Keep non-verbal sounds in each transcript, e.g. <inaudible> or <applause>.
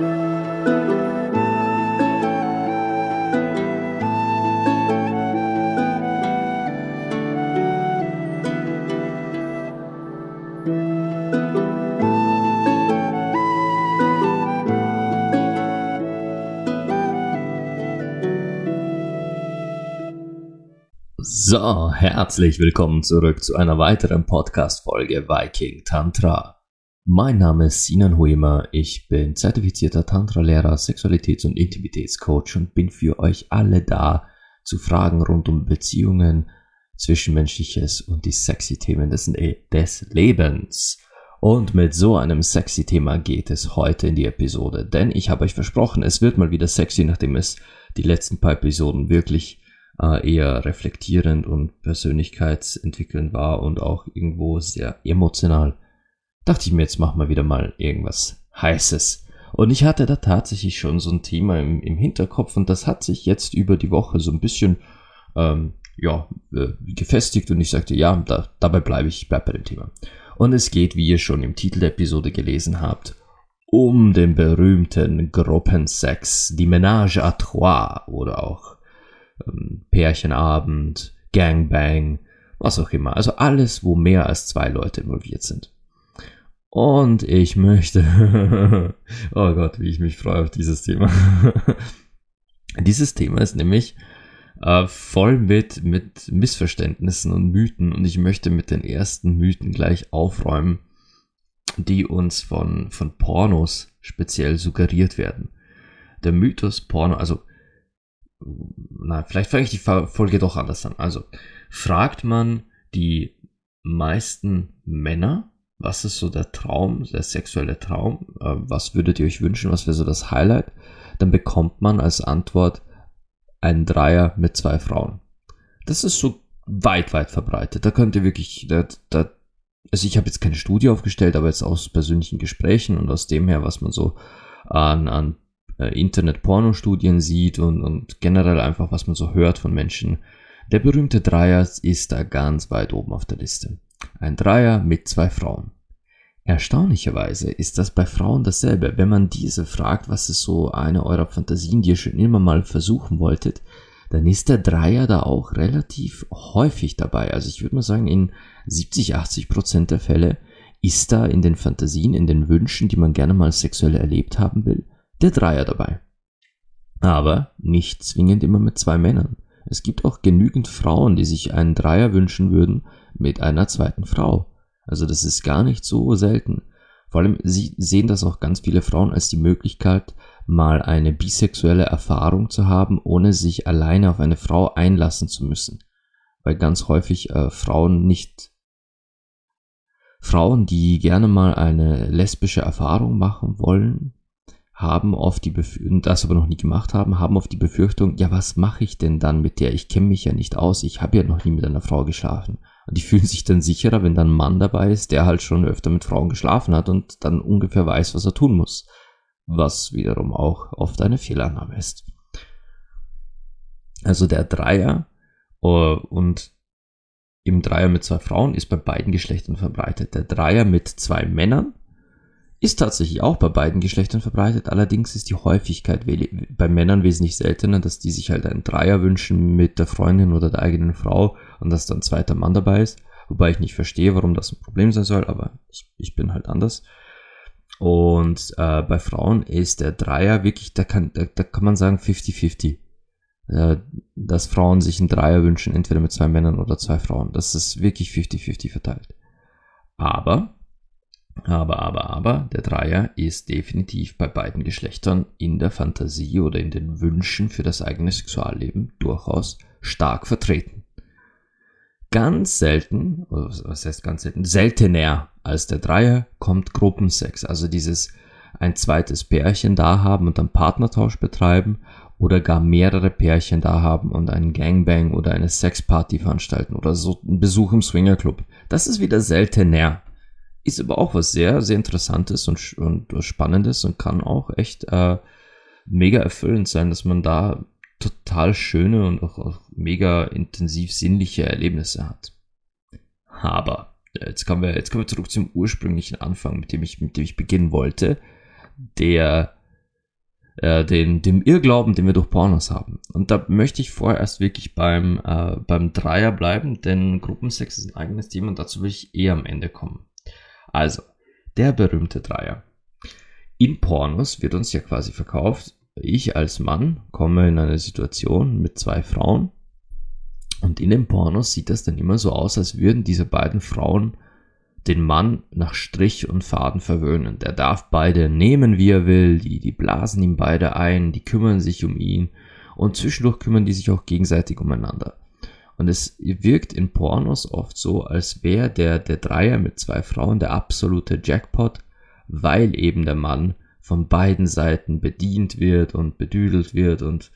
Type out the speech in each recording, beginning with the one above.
So, herzlich willkommen zurück zu einer weiteren Podcast-Folge Viking Tantra. Mein Name ist Sinan Huemer, ich bin zertifizierter Tantra-Lehrer, Sexualitäts- und Intimitätscoach und bin für euch alle da zu Fragen rund um Beziehungen, Zwischenmenschliches und die sexy Themen des, des Lebens. Und mit so einem sexy Thema geht es heute in die Episode, denn ich habe euch versprochen, es wird mal wieder sexy, nachdem es die letzten paar Episoden wirklich äh, eher reflektierend und persönlichkeitsentwickelnd war und auch irgendwo sehr emotional, dachte ich mir, jetzt machen wir wieder mal irgendwas Heißes. Und ich hatte da tatsächlich schon so ein Thema im, im Hinterkopf und das hat sich jetzt über die Woche so ein bisschen ähm, ja, äh, gefestigt und ich sagte, ja, da, dabei bleibe ich, ich bleib bei dem Thema. Und es geht, wie ihr schon im Titel der Episode gelesen habt, um den berühmten Gruppensex, die Ménage à trois oder auch ähm, Pärchenabend, Gangbang, was auch immer. Also alles, wo mehr als zwei Leute involviert sind. Und ich möchte, <laughs> oh Gott, wie ich mich freue auf dieses Thema. <laughs> dieses Thema ist nämlich äh, voll mit, mit Missverständnissen und Mythen und ich möchte mit den ersten Mythen gleich aufräumen, die uns von, von Pornos speziell suggeriert werden. Der Mythos Porno, also na, vielleicht fange ich die Folge doch anders an. Also, fragt man die meisten Männer, was ist so der Traum, der sexuelle Traum, äh, was würdet ihr euch wünschen, was wäre so das Highlight, dann bekommt man als Antwort einen Dreier mit zwei Frauen. Das ist so weit, weit verbreitet. Da könnt ihr wirklich, da, da, also ich habe jetzt keine Studie aufgestellt, aber jetzt aus persönlichen Gesprächen und aus dem her, was man so an, an äh, Internet-Porno-Studien sieht und, und generell einfach, was man so hört von Menschen. Der berühmte Dreier ist da ganz weit oben auf der Liste. Ein Dreier mit zwei Frauen. Erstaunlicherweise ist das bei Frauen dasselbe. Wenn man diese fragt, was ist so eine eurer Fantasien, die ihr schon immer mal versuchen wolltet, dann ist der Dreier da auch relativ häufig dabei. Also ich würde mal sagen, in 70, 80 Prozent der Fälle ist da in den Fantasien, in den Wünschen, die man gerne mal sexuell erlebt haben will, der Dreier dabei. Aber nicht zwingend immer mit zwei Männern. Es gibt auch genügend Frauen, die sich einen Dreier wünschen würden mit einer zweiten Frau. Also das ist gar nicht so selten. Vor allem sie sehen das auch ganz viele Frauen als die Möglichkeit, mal eine bisexuelle Erfahrung zu haben, ohne sich alleine auf eine Frau einlassen zu müssen. Weil ganz häufig äh, Frauen nicht Frauen, die gerne mal eine lesbische Erfahrung machen wollen, haben oft die Befürchtung, das aber noch nie gemacht haben, haben oft die Befürchtung, ja, was mache ich denn dann mit der? Ich kenne mich ja nicht aus, ich habe ja noch nie mit einer Frau geschlafen. Die fühlen sich dann sicherer, wenn dann ein Mann dabei ist, der halt schon öfter mit Frauen geschlafen hat und dann ungefähr weiß, was er tun muss. Was wiederum auch oft eine Fehlannahme ist. Also der Dreier uh, und im Dreier mit zwei Frauen ist bei beiden Geschlechtern verbreitet. Der Dreier mit zwei Männern ist tatsächlich auch bei beiden Geschlechtern verbreitet, allerdings ist die Häufigkeit bei Männern wesentlich seltener, dass die sich halt einen Dreier wünschen mit der Freundin oder der eigenen Frau und dass dann ein zweiter Mann dabei ist. Wobei ich nicht verstehe, warum das ein Problem sein soll, aber ich, ich bin halt anders. Und äh, bei Frauen ist der Dreier wirklich, da kann, da, da kann man sagen 50-50. Äh, dass Frauen sich einen Dreier wünschen, entweder mit zwei Männern oder zwei Frauen. Das ist wirklich 50-50 verteilt. Aber aber, aber, aber, der Dreier ist definitiv bei beiden Geschlechtern in der Fantasie oder in den Wünschen für das eigene Sexualleben durchaus stark vertreten. Ganz selten, was heißt ganz selten, seltener als der Dreier kommt Gruppensex, also dieses ein zweites Pärchen da haben und dann Partnertausch betreiben oder gar mehrere Pärchen da haben und einen Gangbang oder eine Sexparty veranstalten oder so einen Besuch im Swingerclub. Das ist wieder seltener. Ist aber auch was sehr, sehr Interessantes und, und Spannendes und kann auch echt äh, mega erfüllend sein, dass man da total schöne und auch, auch mega intensiv sinnliche Erlebnisse hat. Aber jetzt kommen wir, jetzt kommen wir zurück zum ursprünglichen Anfang, mit dem ich, mit dem ich beginnen wollte. Der äh, den, dem Irrglauben, den wir durch Pornos haben. Und da möchte ich vorerst wirklich beim, äh, beim Dreier bleiben, denn Gruppensex ist ein eigenes Thema und dazu will ich eher am Ende kommen. Also, der berühmte Dreier. In Pornos wird uns ja quasi verkauft, ich als Mann komme in eine Situation mit zwei Frauen und in den Pornos sieht das dann immer so aus, als würden diese beiden Frauen den Mann nach Strich und Faden verwöhnen. Der darf beide nehmen, wie er will, die, die blasen ihm beide ein, die kümmern sich um ihn und zwischendurch kümmern die sich auch gegenseitig umeinander. Und es wirkt in Pornos oft so, als wäre der, der Dreier mit zwei Frauen der absolute Jackpot, weil eben der Mann von beiden Seiten bedient wird und bedüdelt wird und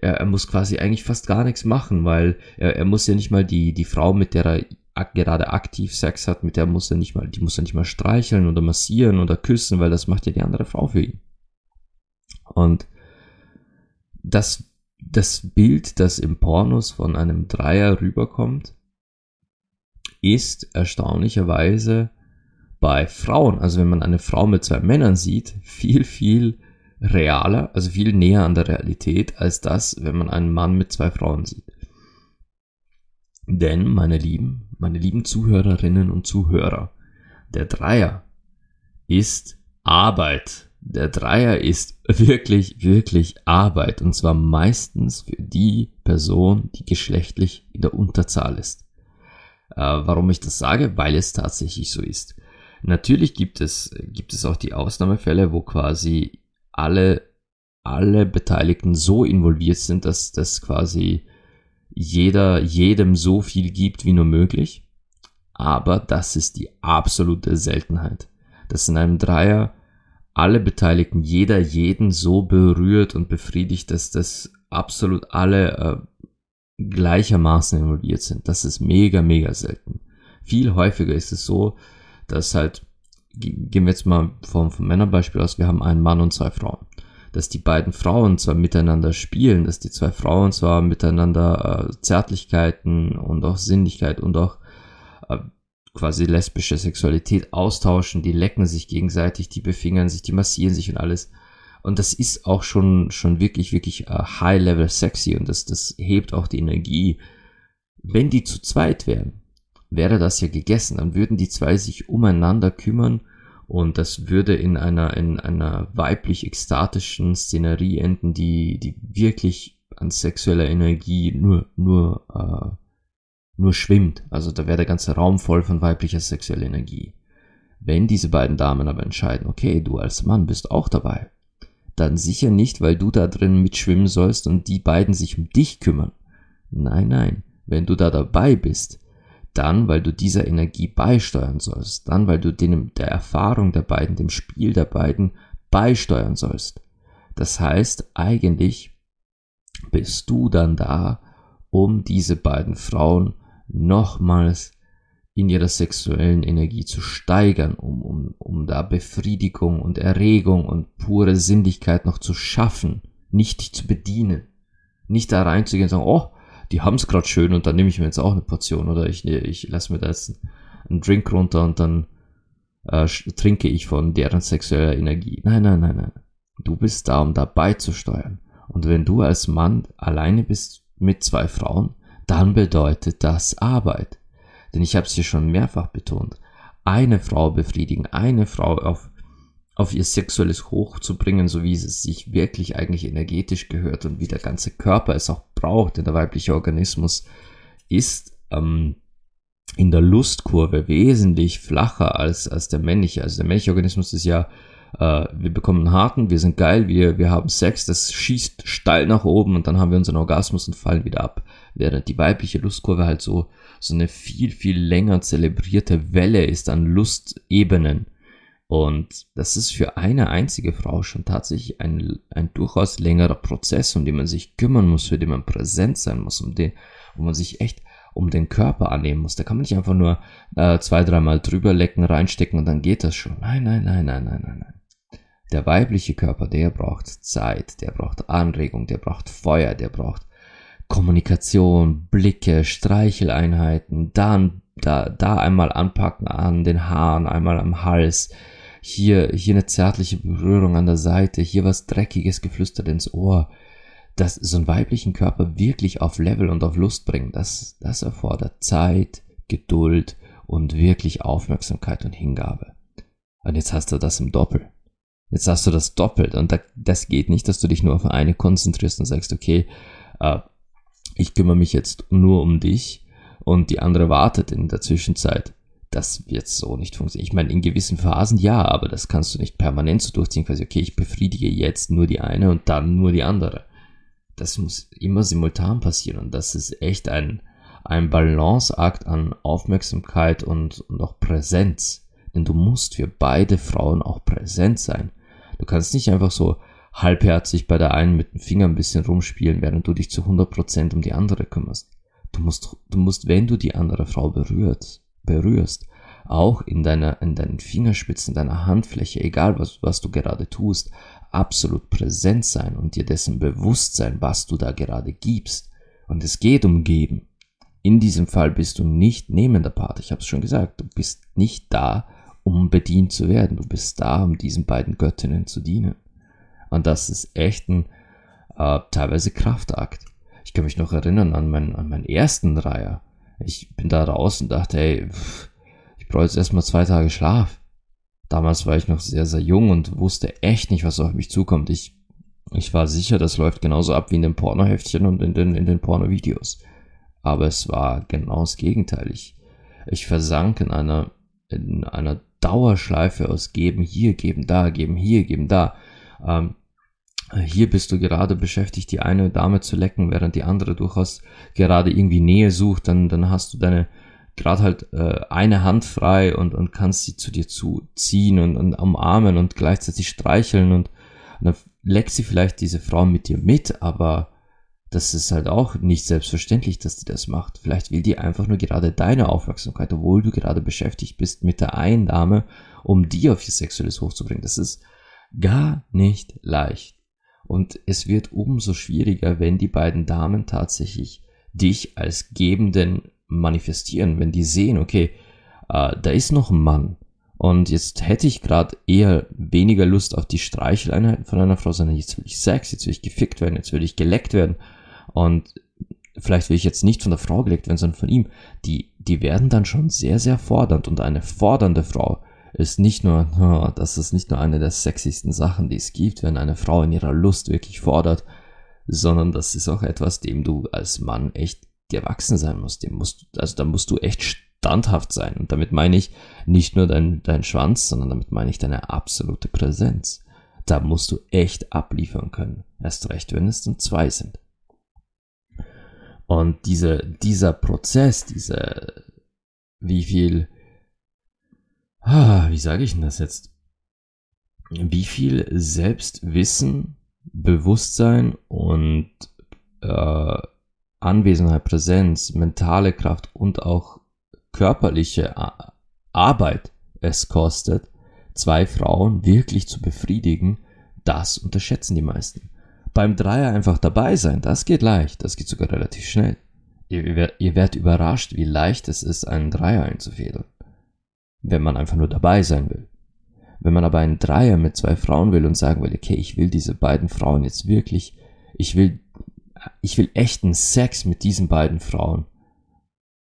er, er muss quasi eigentlich fast gar nichts machen, weil er, er muss ja nicht mal die, die Frau, mit der er gerade aktiv Sex hat, mit der muss er nicht mal, die muss er nicht mal streicheln oder massieren oder küssen, weil das macht ja die andere Frau für ihn. Und das, das Bild, das im Pornos von einem Dreier rüberkommt, ist erstaunlicherweise bei Frauen, also wenn man eine Frau mit zwei Männern sieht, viel, viel realer, also viel näher an der Realität als das, wenn man einen Mann mit zwei Frauen sieht. Denn, meine Lieben, meine lieben Zuhörerinnen und Zuhörer, der Dreier ist Arbeit. Der Dreier ist wirklich, wirklich Arbeit. Und zwar meistens für die Person, die geschlechtlich in der Unterzahl ist. Äh, warum ich das sage? Weil es tatsächlich so ist. Natürlich gibt es, gibt es auch die Ausnahmefälle, wo quasi alle, alle Beteiligten so involviert sind, dass das quasi jeder jedem so viel gibt wie nur möglich. Aber das ist die absolute Seltenheit. Dass in einem Dreier alle Beteiligten, jeder jeden so berührt und befriedigt, dass das absolut alle äh, gleichermaßen involviert sind. Das ist mega, mega selten. Viel häufiger ist es so, dass halt, gehen wir jetzt mal vom, vom Männerbeispiel aus, wir haben einen Mann und zwei Frauen dass die beiden Frauen zwar miteinander spielen, dass die zwei Frauen zwar miteinander äh, Zärtlichkeiten und auch Sinnlichkeit und auch äh, quasi lesbische Sexualität austauschen, die lecken sich gegenseitig, die befingern sich, die massieren sich und alles. Und das ist auch schon, schon wirklich, wirklich uh, high-level sexy und das, das hebt auch die Energie. Wenn die zu zweit wären, wäre das ja gegessen, dann würden die zwei sich umeinander kümmern und das würde in einer, in einer weiblich ekstatischen Szenerie enden, die, die wirklich an sexueller Energie nur, nur, äh, nur schwimmt. Also da wäre der ganze Raum voll von weiblicher sexueller Energie. Wenn diese beiden Damen aber entscheiden, okay, du als Mann bist auch dabei, dann sicher nicht, weil du da drin mitschwimmen sollst und die beiden sich um dich kümmern. Nein, nein. Wenn du da dabei bist, dann, weil du dieser Energie beisteuern sollst, dann, weil du dem, der Erfahrung der beiden, dem Spiel der beiden beisteuern sollst. Das heißt, eigentlich bist du dann da, um diese beiden Frauen nochmals in ihrer sexuellen Energie zu steigern, um, um, um da Befriedigung und Erregung und pure Sinnlichkeit noch zu schaffen, nicht zu bedienen. Nicht da reinzugehen und sagen, oh, die haben es gerade schön und dann nehme ich mir jetzt auch eine Portion oder ich, ich lasse mir da jetzt einen Drink runter und dann äh, trinke ich von deren sexueller Energie. Nein, nein, nein, nein. Du bist da, um dabei zu steuern. Und wenn du als Mann alleine bist mit zwei Frauen, dann bedeutet das Arbeit. Denn ich habe es hier schon mehrfach betont. Eine Frau befriedigen, eine Frau auf auf ihr sexuelles Hoch zu bringen, so wie es sich wirklich eigentlich energetisch gehört und wie der ganze Körper es auch braucht, denn der weibliche Organismus ist ähm, in der Lustkurve wesentlich flacher als, als der männliche. Also der männliche Organismus ist ja, äh, wir bekommen einen harten, wir sind geil, wir, wir haben Sex, das schießt steil nach oben und dann haben wir unseren Orgasmus und fallen wieder ab. Während die weibliche Lustkurve halt so, so eine viel, viel länger zelebrierte Welle ist an Lustebenen und das ist für eine einzige Frau schon tatsächlich ein, ein durchaus längerer Prozess, um den man sich kümmern muss, für den man präsent sein muss, um den, wo man sich echt um den Körper annehmen muss. Da kann man nicht einfach nur äh, zwei, dreimal drüber lecken, reinstecken und dann geht das schon. Nein, nein, nein, nein, nein, nein, nein. Der weibliche Körper, der braucht Zeit, der braucht Anregung, der braucht Feuer, der braucht Kommunikation, Blicke, Streicheleinheiten, dann da, da einmal anpacken an den Haaren, einmal am Hals, hier, hier eine zärtliche Berührung an der Seite, hier was Dreckiges geflüstert ins Ohr. Das, so einen weiblichen Körper wirklich auf Level und auf Lust bringen, das, das erfordert Zeit, Geduld und wirklich Aufmerksamkeit und Hingabe. Und jetzt hast du das im Doppel. Jetzt hast du das doppelt und das geht nicht, dass du dich nur auf eine konzentrierst und sagst, okay, äh, ich kümmere mich jetzt nur um dich und die andere wartet in der Zwischenzeit. Das wird so nicht funktionieren. Ich meine, in gewissen Phasen ja, aber das kannst du nicht permanent so durchziehen, quasi, okay, ich befriedige jetzt nur die eine und dann nur die andere. Das muss immer simultan passieren und das ist echt ein, ein Balanceakt an Aufmerksamkeit und, und auch Präsenz. Denn du musst für beide Frauen auch präsent sein. Du kannst nicht einfach so halbherzig bei der einen mit dem Finger ein bisschen rumspielen, während du dich zu 100% um die andere kümmerst. Du musst, du musst, wenn du die andere Frau berührst, berührst, auch in deiner, in deinen Fingerspitzen, deiner Handfläche, egal was, was du gerade tust, absolut präsent sein und dir dessen bewusst sein, was du da gerade gibst. Und es geht um Geben. In diesem Fall bist du nicht nehmender Part. Ich habe es schon gesagt. Du bist nicht da, um bedient zu werden. Du bist da, um diesen beiden Göttinnen zu dienen. Und das ist echt ein äh, teilweise Kraftakt. Ich kann mich noch erinnern an, mein, an meinen ersten Dreier. Ich bin da raus und dachte, ey, ich brauche jetzt erstmal zwei Tage Schlaf. Damals war ich noch sehr, sehr jung und wusste echt nicht, was auf mich zukommt. Ich, ich war sicher, das läuft genauso ab wie in den Pornoheftchen und in den, in den Pornovideos. Aber es war genau das Gegenteil. Ich, ich versank in einer, in einer Dauerschleife aus geben hier, geben da, geben hier, geben da. Ähm, hier bist du gerade beschäftigt, die eine Dame zu lecken, während die andere durchaus gerade irgendwie Nähe sucht, dann, dann hast du deine, gerade halt äh, eine Hand frei und, und kannst sie zu dir zuziehen und, und umarmen und gleichzeitig streicheln und, und dann leckt sie vielleicht diese Frau mit dir mit, aber das ist halt auch nicht selbstverständlich, dass die das macht. Vielleicht will die einfach nur gerade deine Aufmerksamkeit, obwohl du gerade beschäftigt bist mit der einen Dame, um die auf ihr Sexuelles hochzubringen. Das ist gar nicht leicht. Und es wird umso schwieriger, wenn die beiden Damen tatsächlich dich als Gebenden manifestieren, wenn die sehen, okay, äh, da ist noch ein Mann. Und jetzt hätte ich gerade eher weniger Lust auf die Streicheleinheiten von einer Frau, sondern jetzt will ich Sex, jetzt will ich gefickt werden, jetzt will ich geleckt werden. Und vielleicht will ich jetzt nicht von der Frau geleckt werden, sondern von ihm. Die, die werden dann schon sehr, sehr fordernd. Und eine fordernde Frau ist nicht nur, das ist nicht nur eine der sexiesten Sachen, die es gibt, wenn eine Frau in ihrer Lust wirklich fordert, sondern das ist auch etwas, dem du als Mann echt gewachsen sein musst. Dem musst, also da musst du echt standhaft sein. Und damit meine ich nicht nur dein, dein Schwanz, sondern damit meine ich deine absolute Präsenz. Da musst du echt abliefern können. Erst recht, wenn es dann zwei sind. Und diese, dieser Prozess, diese, wie viel, wie sage ich denn das jetzt? Wie viel Selbstwissen, Bewusstsein und äh, Anwesenheit, Präsenz, mentale Kraft und auch körperliche Arbeit es kostet, zwei Frauen wirklich zu befriedigen, das unterschätzen die meisten. Beim Dreier einfach dabei sein, das geht leicht, das geht sogar relativ schnell. Ihr, ihr werdet überrascht, wie leicht es ist, einen Dreier einzufädeln. Wenn man einfach nur dabei sein will. Wenn man aber einen Dreier mit zwei Frauen will und sagen will, okay, ich will diese beiden Frauen jetzt wirklich, ich will ich will echten Sex mit diesen beiden Frauen.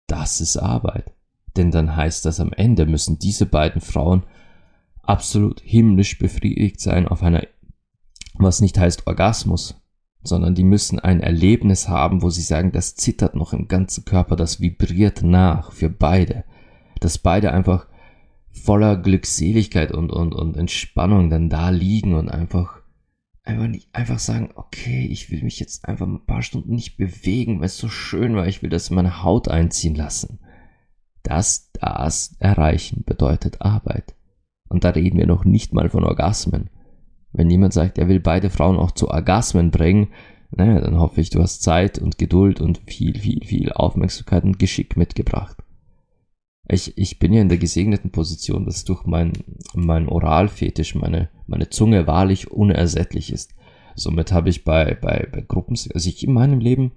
Das ist Arbeit. Denn dann heißt das am Ende müssen diese beiden Frauen absolut himmlisch befriedigt sein auf einer, was nicht heißt Orgasmus, sondern die müssen ein Erlebnis haben, wo sie sagen, das zittert noch im ganzen Körper, das vibriert nach für beide, dass beide einfach voller Glückseligkeit und, und, und Entspannung dann da liegen und einfach einfach nicht einfach sagen, okay, ich will mich jetzt einfach ein paar Stunden nicht bewegen, weil es so schön war, ich will das in meine Haut einziehen lassen. Das, das erreichen bedeutet Arbeit. Und da reden wir noch nicht mal von Orgasmen. Wenn jemand sagt, er will beide Frauen auch zu Orgasmen bringen, naja, dann hoffe ich, du hast Zeit und Geduld und viel, viel, viel Aufmerksamkeit und Geschick mitgebracht. Ich, ich bin ja in der gesegneten Position, dass durch mein, mein Oralfetisch meine, meine Zunge wahrlich unersättlich ist. Somit habe ich bei, bei, bei Gruppen, also ich in meinem Leben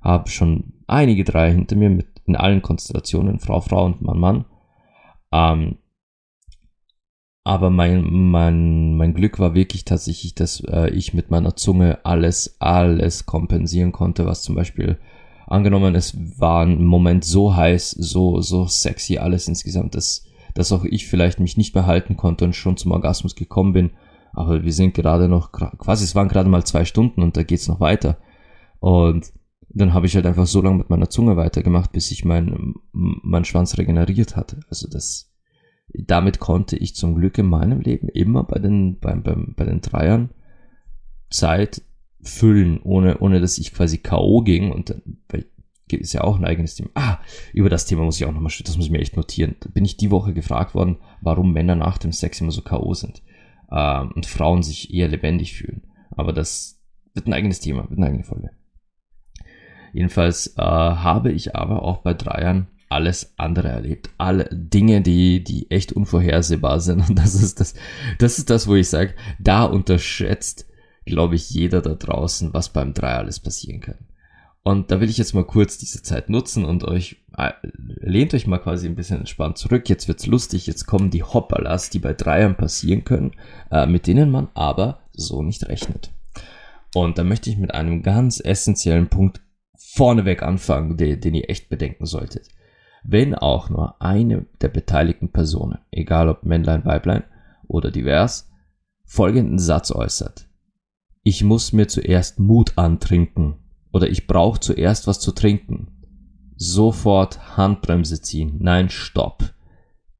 habe schon einige drei hinter mir mit in allen Konstellationen, Frau, Frau und Mann, Mann. Ähm, aber mein, mein, mein Glück war wirklich tatsächlich, dass äh, ich mit meiner Zunge alles, alles kompensieren konnte, was zum Beispiel angenommen, es war ein Moment so heiß, so, so sexy alles insgesamt, dass, dass auch ich vielleicht mich nicht mehr halten konnte und schon zum Orgasmus gekommen bin. Aber wir sind gerade noch, quasi, es waren gerade mal zwei Stunden und da geht's noch weiter. Und dann habe ich halt einfach so lange mit meiner Zunge weitergemacht, bis ich mein, mein Schwanz regeneriert hatte. Also das, damit konnte ich zum Glück in meinem Leben immer bei den, bei, bei, bei den Dreiern Zeit füllen, ohne, ohne dass ich quasi K.O. ging und dann, weil ist ja auch ein eigenes Thema. Ah, über das Thema muss ich auch nochmal, das muss ich mir echt notieren. Da bin ich die Woche gefragt worden, warum Männer nach dem Sex immer so K.O. sind ähm, und Frauen sich eher lebendig fühlen. Aber das wird ein eigenes Thema, wird eine eigene Folge. Jedenfalls äh, habe ich aber auch bei Dreiern alles andere erlebt. Alle Dinge, die, die echt unvorhersehbar sind. <laughs> Und das ist das, das ist das, wo ich sage, da unterschätzt glaube ich, jeder da draußen, was beim Drei alles passieren kann. Und da will ich jetzt mal kurz diese Zeit nutzen und euch, äh, lehnt euch mal quasi ein bisschen entspannt zurück. Jetzt wird's lustig, jetzt kommen die Hopperlas, die bei Dreiern passieren können, äh, mit denen man aber so nicht rechnet. Und da möchte ich mit einem ganz essentiellen Punkt vorneweg anfangen, den, den ihr echt bedenken solltet. Wenn auch nur eine der beteiligten Personen, egal ob Männlein, Weiblein oder divers, folgenden Satz äußert ich muss mir zuerst Mut antrinken oder ich brauche zuerst was zu trinken. Sofort Handbremse ziehen. Nein, stopp.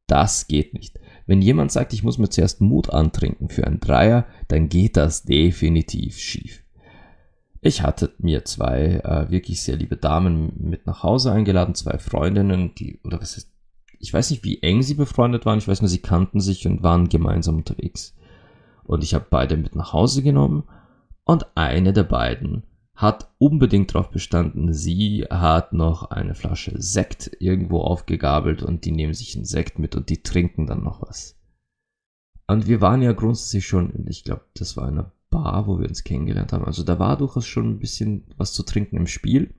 Das geht nicht. Wenn jemand sagt, ich muss mir zuerst Mut antrinken für einen Dreier, dann geht das definitiv schief. Ich hatte mir zwei äh, wirklich sehr liebe Damen mit nach Hause eingeladen, zwei Freundinnen, die, oder was ist, ich weiß nicht, wie eng sie befreundet waren, ich weiß nur, sie kannten sich und waren gemeinsam unterwegs. Und ich habe beide mit nach Hause genommen und eine der beiden hat unbedingt darauf bestanden, sie hat noch eine Flasche Sekt irgendwo aufgegabelt und die nehmen sich einen Sekt mit und die trinken dann noch was. Und wir waren ja grundsätzlich schon, ich glaube, das war eine Bar, wo wir uns kennengelernt haben. Also da war durchaus schon ein bisschen was zu trinken im Spiel.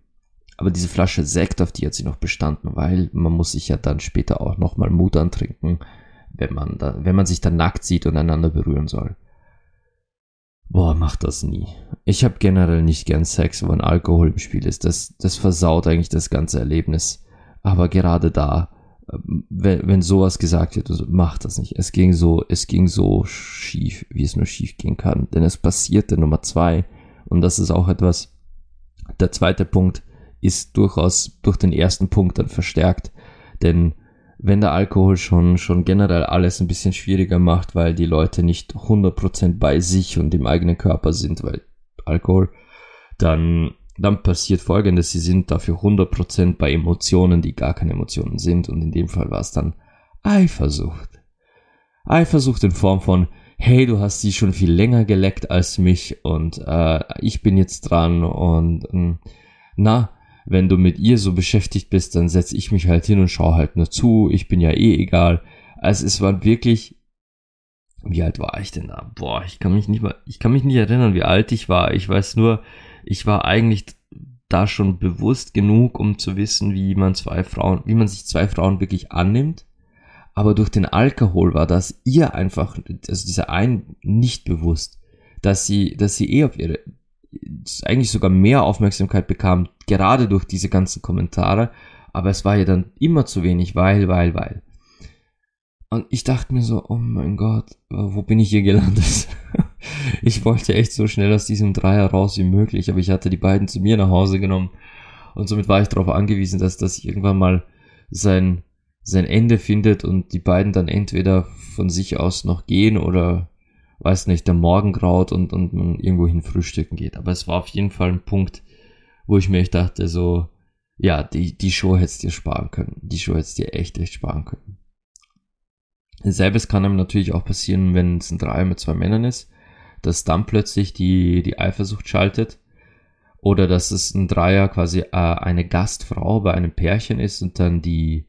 Aber diese Flasche Sekt, auf die hat sie noch bestanden, weil man muss sich ja dann später auch nochmal Mut antrinken, wenn man, da, wenn man sich dann nackt sieht und einander berühren soll. Boah, mach das nie. Ich habe generell nicht gern Sex, wenn Alkohol im Spiel ist. Das, das versaut eigentlich das ganze Erlebnis. Aber gerade da, ähm, wenn, wenn sowas gesagt wird, also mach das nicht. Es ging so, es ging so schief, wie es nur schief gehen kann. Denn es passierte Nummer zwei. Und das ist auch etwas, der zweite Punkt ist durchaus durch den ersten Punkt dann verstärkt. Denn wenn der Alkohol schon, schon generell alles ein bisschen schwieriger macht, weil die Leute nicht 100% bei sich und im eigenen Körper sind, weil Alkohol, dann, dann passiert folgendes, sie sind dafür 100% bei Emotionen, die gar keine Emotionen sind und in dem Fall war es dann Eifersucht. Eifersucht in Form von, hey, du hast sie schon viel länger geleckt als mich und äh, ich bin jetzt dran und äh, na, wenn du mit ihr so beschäftigt bist, dann setze ich mich halt hin und schaue halt nur zu. Ich bin ja eh egal. Also es war wirklich, wie alt war ich denn da? Boah, ich kann mich nicht mal, ich kann mich nicht erinnern, wie alt ich war. Ich weiß nur, ich war eigentlich da schon bewusst genug, um zu wissen, wie man zwei Frauen, wie man sich zwei Frauen wirklich annimmt. Aber durch den Alkohol war das ihr einfach, also dieser ein nicht bewusst, dass sie, dass sie eh auf ihre eigentlich sogar mehr Aufmerksamkeit bekam, gerade durch diese ganzen Kommentare. Aber es war ja dann immer zu wenig, weil, weil, weil. Und ich dachte mir so, oh mein Gott, wo bin ich hier gelandet? <laughs> ich wollte echt so schnell aus diesem Dreier raus wie möglich, aber ich hatte die beiden zu mir nach Hause genommen. Und somit war ich darauf angewiesen, dass das irgendwann mal sein, sein Ende findet und die beiden dann entweder von sich aus noch gehen oder weiß nicht, der Morgen graut und, und man irgendwo hin frühstücken geht. Aber es war auf jeden Fall ein Punkt, wo ich mir echt dachte, so, ja, die, die Show hättest dir sparen können. Die Show hättest dir echt, echt sparen können. Selbes kann einem natürlich auch passieren, wenn es ein Dreier mit zwei Männern ist, dass dann plötzlich die, die Eifersucht schaltet. Oder dass es ein Dreier quasi äh, eine Gastfrau bei einem Pärchen ist und dann die,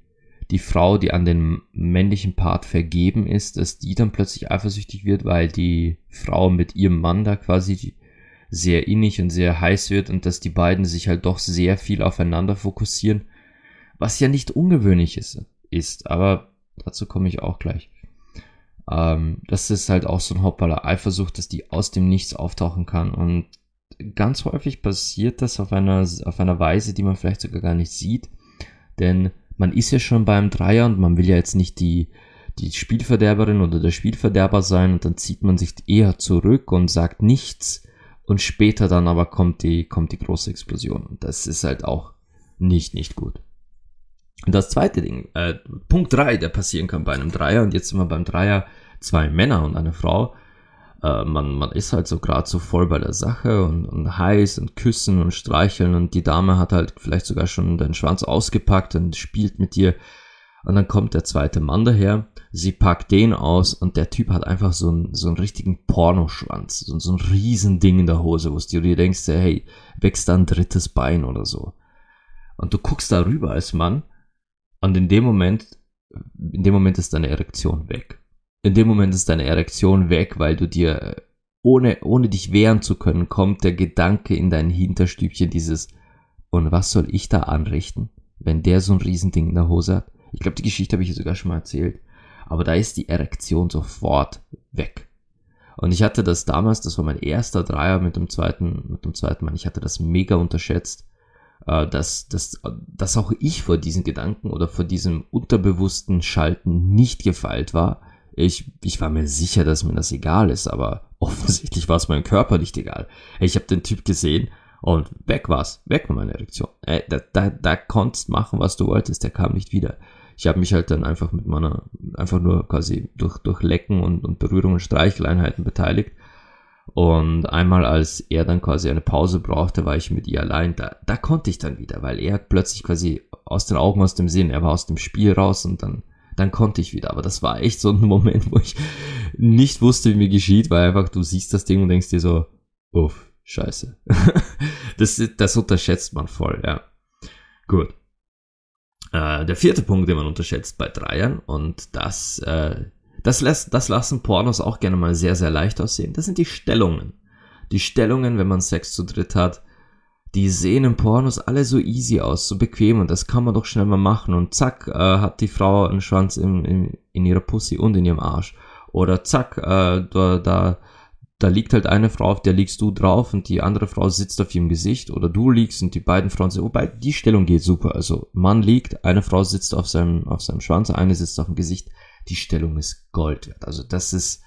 die Frau, die an den männlichen Part vergeben ist, dass die dann plötzlich eifersüchtig wird, weil die Frau mit ihrem Mann da quasi sehr innig und sehr heiß wird und dass die beiden sich halt doch sehr viel aufeinander fokussieren, was ja nicht ungewöhnlich ist, ist aber dazu komme ich auch gleich. Ähm, das ist halt auch so ein Hoppala Eifersucht, dass die aus dem Nichts auftauchen kann. Und ganz häufig passiert das auf einer, auf einer Weise, die man vielleicht sogar gar nicht sieht. Denn man ist ja schon beim Dreier und man will ja jetzt nicht die, die Spielverderberin oder der Spielverderber sein und dann zieht man sich eher zurück und sagt nichts und später dann aber kommt die, kommt die große Explosion und das ist halt auch nicht, nicht gut. Und das zweite Ding, äh, Punkt drei, der passieren kann bei einem Dreier und jetzt sind wir beim Dreier, zwei Männer und eine Frau, äh, man, man ist halt so gerade so voll bei der Sache und, und heiß und küssen und streicheln und die Dame hat halt vielleicht sogar schon den Schwanz ausgepackt und spielt mit dir und dann kommt der zweite Mann daher, sie packt den aus und der Typ hat einfach so einen, so einen richtigen Pornoschwanz, so, so ein Riesending in der Hose, wo du dir denkst, hey, wächst da ein drittes Bein oder so. Und du guckst da rüber als Mann und in dem Moment, in dem Moment ist deine Erektion weg. In dem Moment ist deine Erektion weg, weil du dir, ohne, ohne dich wehren zu können, kommt der Gedanke in dein Hinterstübchen dieses, und was soll ich da anrichten, wenn der so ein Riesending in der Hose hat? Ich glaube, die Geschichte habe ich sogar schon mal erzählt. Aber da ist die Erektion sofort weg. Und ich hatte das damals, das war mein erster Dreier mit dem zweiten, mit dem zweiten Mann. Ich hatte das mega unterschätzt, äh, dass, dass, dass auch ich vor diesen Gedanken oder vor diesem unterbewussten Schalten nicht gefeilt war. Ich, ich war mir sicher, dass mir das egal ist, aber <laughs> offensichtlich war es meinem Körper nicht egal. Ich habe den Typ gesehen und weg war's, weg war meine Erektion. Äh, da, da, da konntest machen, was du wolltest, der kam nicht wieder ich habe mich halt dann einfach mit meiner, einfach nur quasi durch, durch Lecken und, und Berührungen Streicheleinheiten beteiligt. Und einmal, als er dann quasi eine Pause brauchte, war ich mit ihr allein. Da, da konnte ich dann wieder, weil er plötzlich quasi aus den Augen, aus dem Sinn, er war aus dem Spiel raus und dann, dann konnte ich wieder. Aber das war echt so ein <laughs> Moment, wo ich nicht wusste, wie mir geschieht, weil einfach du siehst das Ding und denkst dir so, uff, scheiße. <laughs> das, das unterschätzt man voll, ja. Gut. Äh, der vierte Punkt, den man unterschätzt bei Dreiern, und das, äh, das, lässt, das lassen Pornos auch gerne mal sehr, sehr leicht aussehen, das sind die Stellungen. Die Stellungen, wenn man Sex zu dritt hat, die sehen in Pornos alle so easy aus, so bequem und das kann man doch schnell mal machen und zack, äh, hat die Frau einen Schwanz in, in, in ihrer Pussy und in ihrem Arsch. Oder zack, äh, da, da da liegt halt eine Frau, auf der liegst du drauf und die andere Frau sitzt auf ihrem Gesicht oder du liegst und die beiden Frauen sind, wobei die Stellung geht super. Also Mann liegt, eine Frau sitzt auf seinem, auf seinem Schwanz, eine sitzt auf dem Gesicht. Die Stellung ist Gold wert. Also das ist,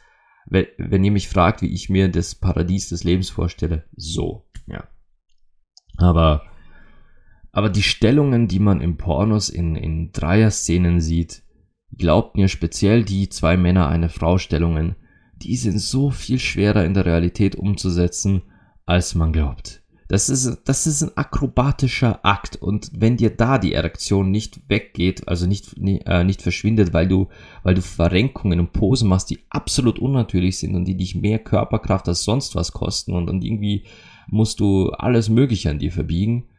wenn, wenn ihr mich fragt, wie ich mir das Paradies des Lebens vorstelle, so, ja. Aber, aber die Stellungen, die man im Pornos in, in Dreier-Szenen sieht, glaubt mir speziell die zwei Männer, eine Frau Stellungen, die sind so viel schwerer in der Realität umzusetzen, als man glaubt. Das ist, das ist ein akrobatischer Akt und wenn dir da die Erektion nicht weggeht, also nicht, äh, nicht verschwindet, weil du, weil du Verrenkungen und Posen machst, die absolut unnatürlich sind und die dich mehr Körperkraft als sonst was kosten und, und irgendwie musst du alles Mögliche an dir verbiegen,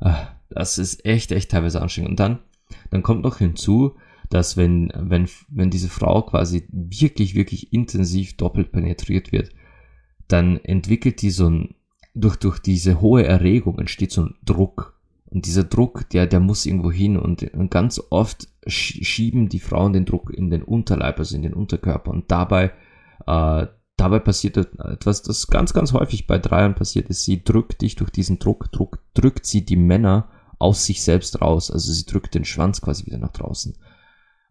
ah, das ist echt, echt teilweise anstrengend. Und dann, dann kommt noch hinzu, dass wenn, wenn, wenn diese Frau quasi wirklich, wirklich intensiv doppelt penetriert wird, dann entwickelt die so ein, durch, durch diese hohe Erregung entsteht so ein Druck. Und dieser Druck, der, der muss irgendwo hin und, und ganz oft schieben die Frauen den Druck in den Unterleib, also in den Unterkörper. Und dabei, äh, dabei passiert etwas, das ganz, ganz häufig bei Dreiern passiert ist. Sie drückt dich durch diesen Druck, Druck, drückt sie die Männer aus sich selbst raus. Also sie drückt den Schwanz quasi wieder nach draußen.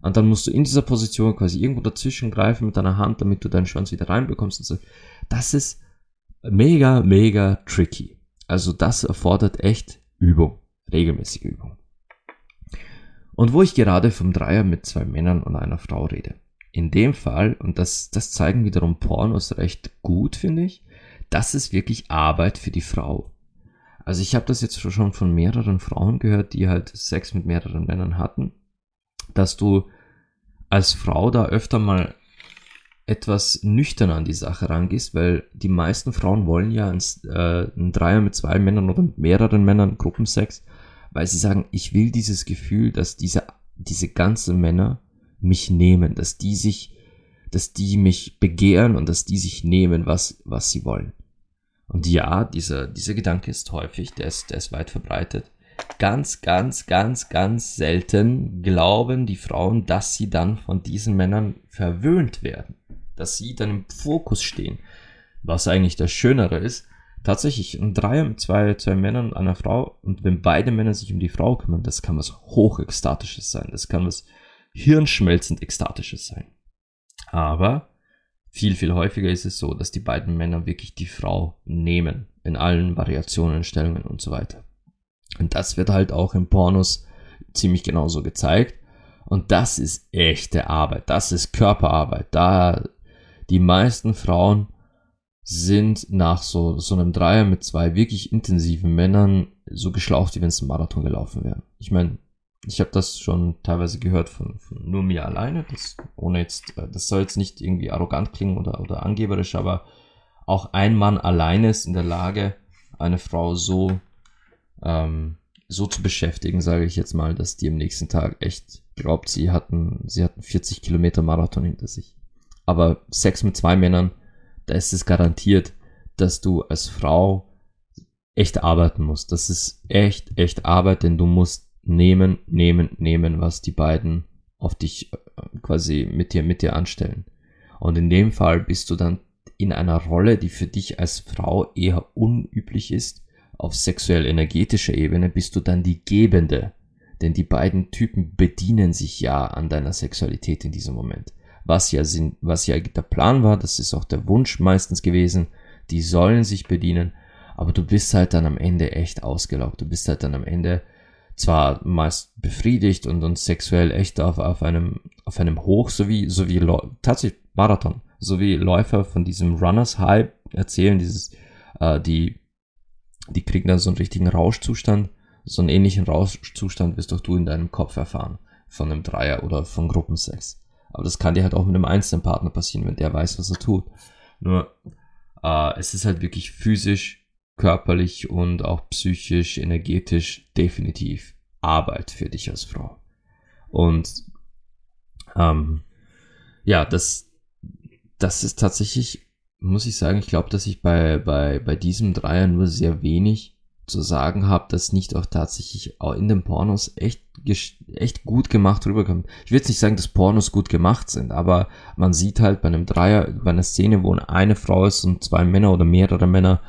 Und dann musst du in dieser Position quasi irgendwo dazwischen greifen mit deiner Hand, damit du deinen Schwanz wieder reinbekommst und so. Das ist mega, mega tricky. Also das erfordert echt Übung, regelmäßige Übung. Und wo ich gerade vom Dreier mit zwei Männern und einer Frau rede. In dem Fall, und das, das zeigen wiederum Pornos recht gut, finde ich, das ist wirklich Arbeit für die Frau. Also ich habe das jetzt schon von mehreren Frauen gehört, die halt Sex mit mehreren Männern hatten dass du als Frau da öfter mal etwas nüchtern an die Sache rangehst, weil die meisten Frauen wollen ja ein, äh, ein Dreier mit zwei Männern oder mit mehreren Männern Gruppensex, weil sie sagen, ich will dieses Gefühl, dass diese, diese ganzen Männer mich nehmen, dass die sich, dass die mich begehren und dass die sich nehmen, was, was sie wollen. Und ja, dieser, dieser Gedanke ist häufig, der ist, der ist weit verbreitet. ganz, ganz, ganz, ganz selten glauben die Frauen, dass sie dann von diesen Männern verwöhnt werden. Dass sie dann im Fokus stehen. Was eigentlich das Schönere ist, tatsächlich ein Dreier mit zwei, zwei Männern und einer Frau und wenn beide Männer sich um die Frau kümmern, das kann was hochekstatisches sein. Das kann was hirnschmelzend ekstatisches sein. Aber viel, viel häufiger ist es so, dass die beiden Männer wirklich die Frau nehmen. In allen Variationen, Stellungen und so weiter. Und das wird halt auch im Pornos ziemlich genauso gezeigt. Und das ist echte Arbeit. Das ist Körperarbeit. Da die meisten Frauen sind nach so, so einem Dreier mit zwei wirklich intensiven Männern so geschlaucht, wie wenn es ein Marathon gelaufen wäre. Ich meine, ich habe das schon teilweise gehört von, von, nur mir alleine. Das, ohne jetzt, äh, das soll jetzt nicht irgendwie arrogant klingen oder, oder angeberisch, aber auch ein Mann alleine ist in der Lage, eine Frau so ähm, so zu beschäftigen, sage ich jetzt mal, dass die am nächsten Tag echt glaubt, sie hatten, sie hatten 40 Kilometer Marathon hinter sich. Aber Sex mit zwei Männern, da ist es garantiert, dass du als Frau echt arbeiten musst. Das ist echt, echt Arbeit, denn du musst nehmen, nehmen, nehmen, was die beiden auf dich äh, quasi mit dir, mit dir anstellen. Und in dem Fall bist du dann in einer Rolle, die für dich als Frau eher unüblich ist, auf sexuell-energetischer Ebene bist du dann die Gebende. Denn die beiden Typen bedienen sich ja an deiner Sexualität in diesem Moment. Was ja, sind, was ja der Plan war, das ist auch der Wunsch meistens gewesen, die sollen sich bedienen, aber du bist halt dann am Ende echt ausgelaugt. Du bist halt dann am Ende zwar meist befriedigt und, und sexuell echt auf, auf einem, auf einem Hoch, sowie, sowie, tatsächlich Marathon, so wie Läufer von diesem Runners High erzählen, dieses, äh, die die kriegen dann so einen richtigen Rauschzustand. So einen ähnlichen Rauschzustand wirst auch du in deinem Kopf erfahren. Von einem Dreier oder von Gruppensex. Aber das kann dir halt auch mit einem einzelnen Partner passieren, wenn der weiß, was er tut. Nur, äh, es ist halt wirklich physisch, körperlich und auch psychisch, energetisch definitiv Arbeit für dich als Frau. Und ähm, ja, das, das ist tatsächlich muss ich sagen, ich glaube, dass ich bei, bei, bei diesem Dreier nur sehr wenig zu sagen habe, dass nicht auch tatsächlich auch in den Pornos echt, echt gut gemacht rüberkommt. Ich will nicht sagen, dass Pornos gut gemacht sind, aber man sieht halt bei einem Dreier, bei einer Szene, wo eine Frau ist und zwei Männer oder mehrere Männer,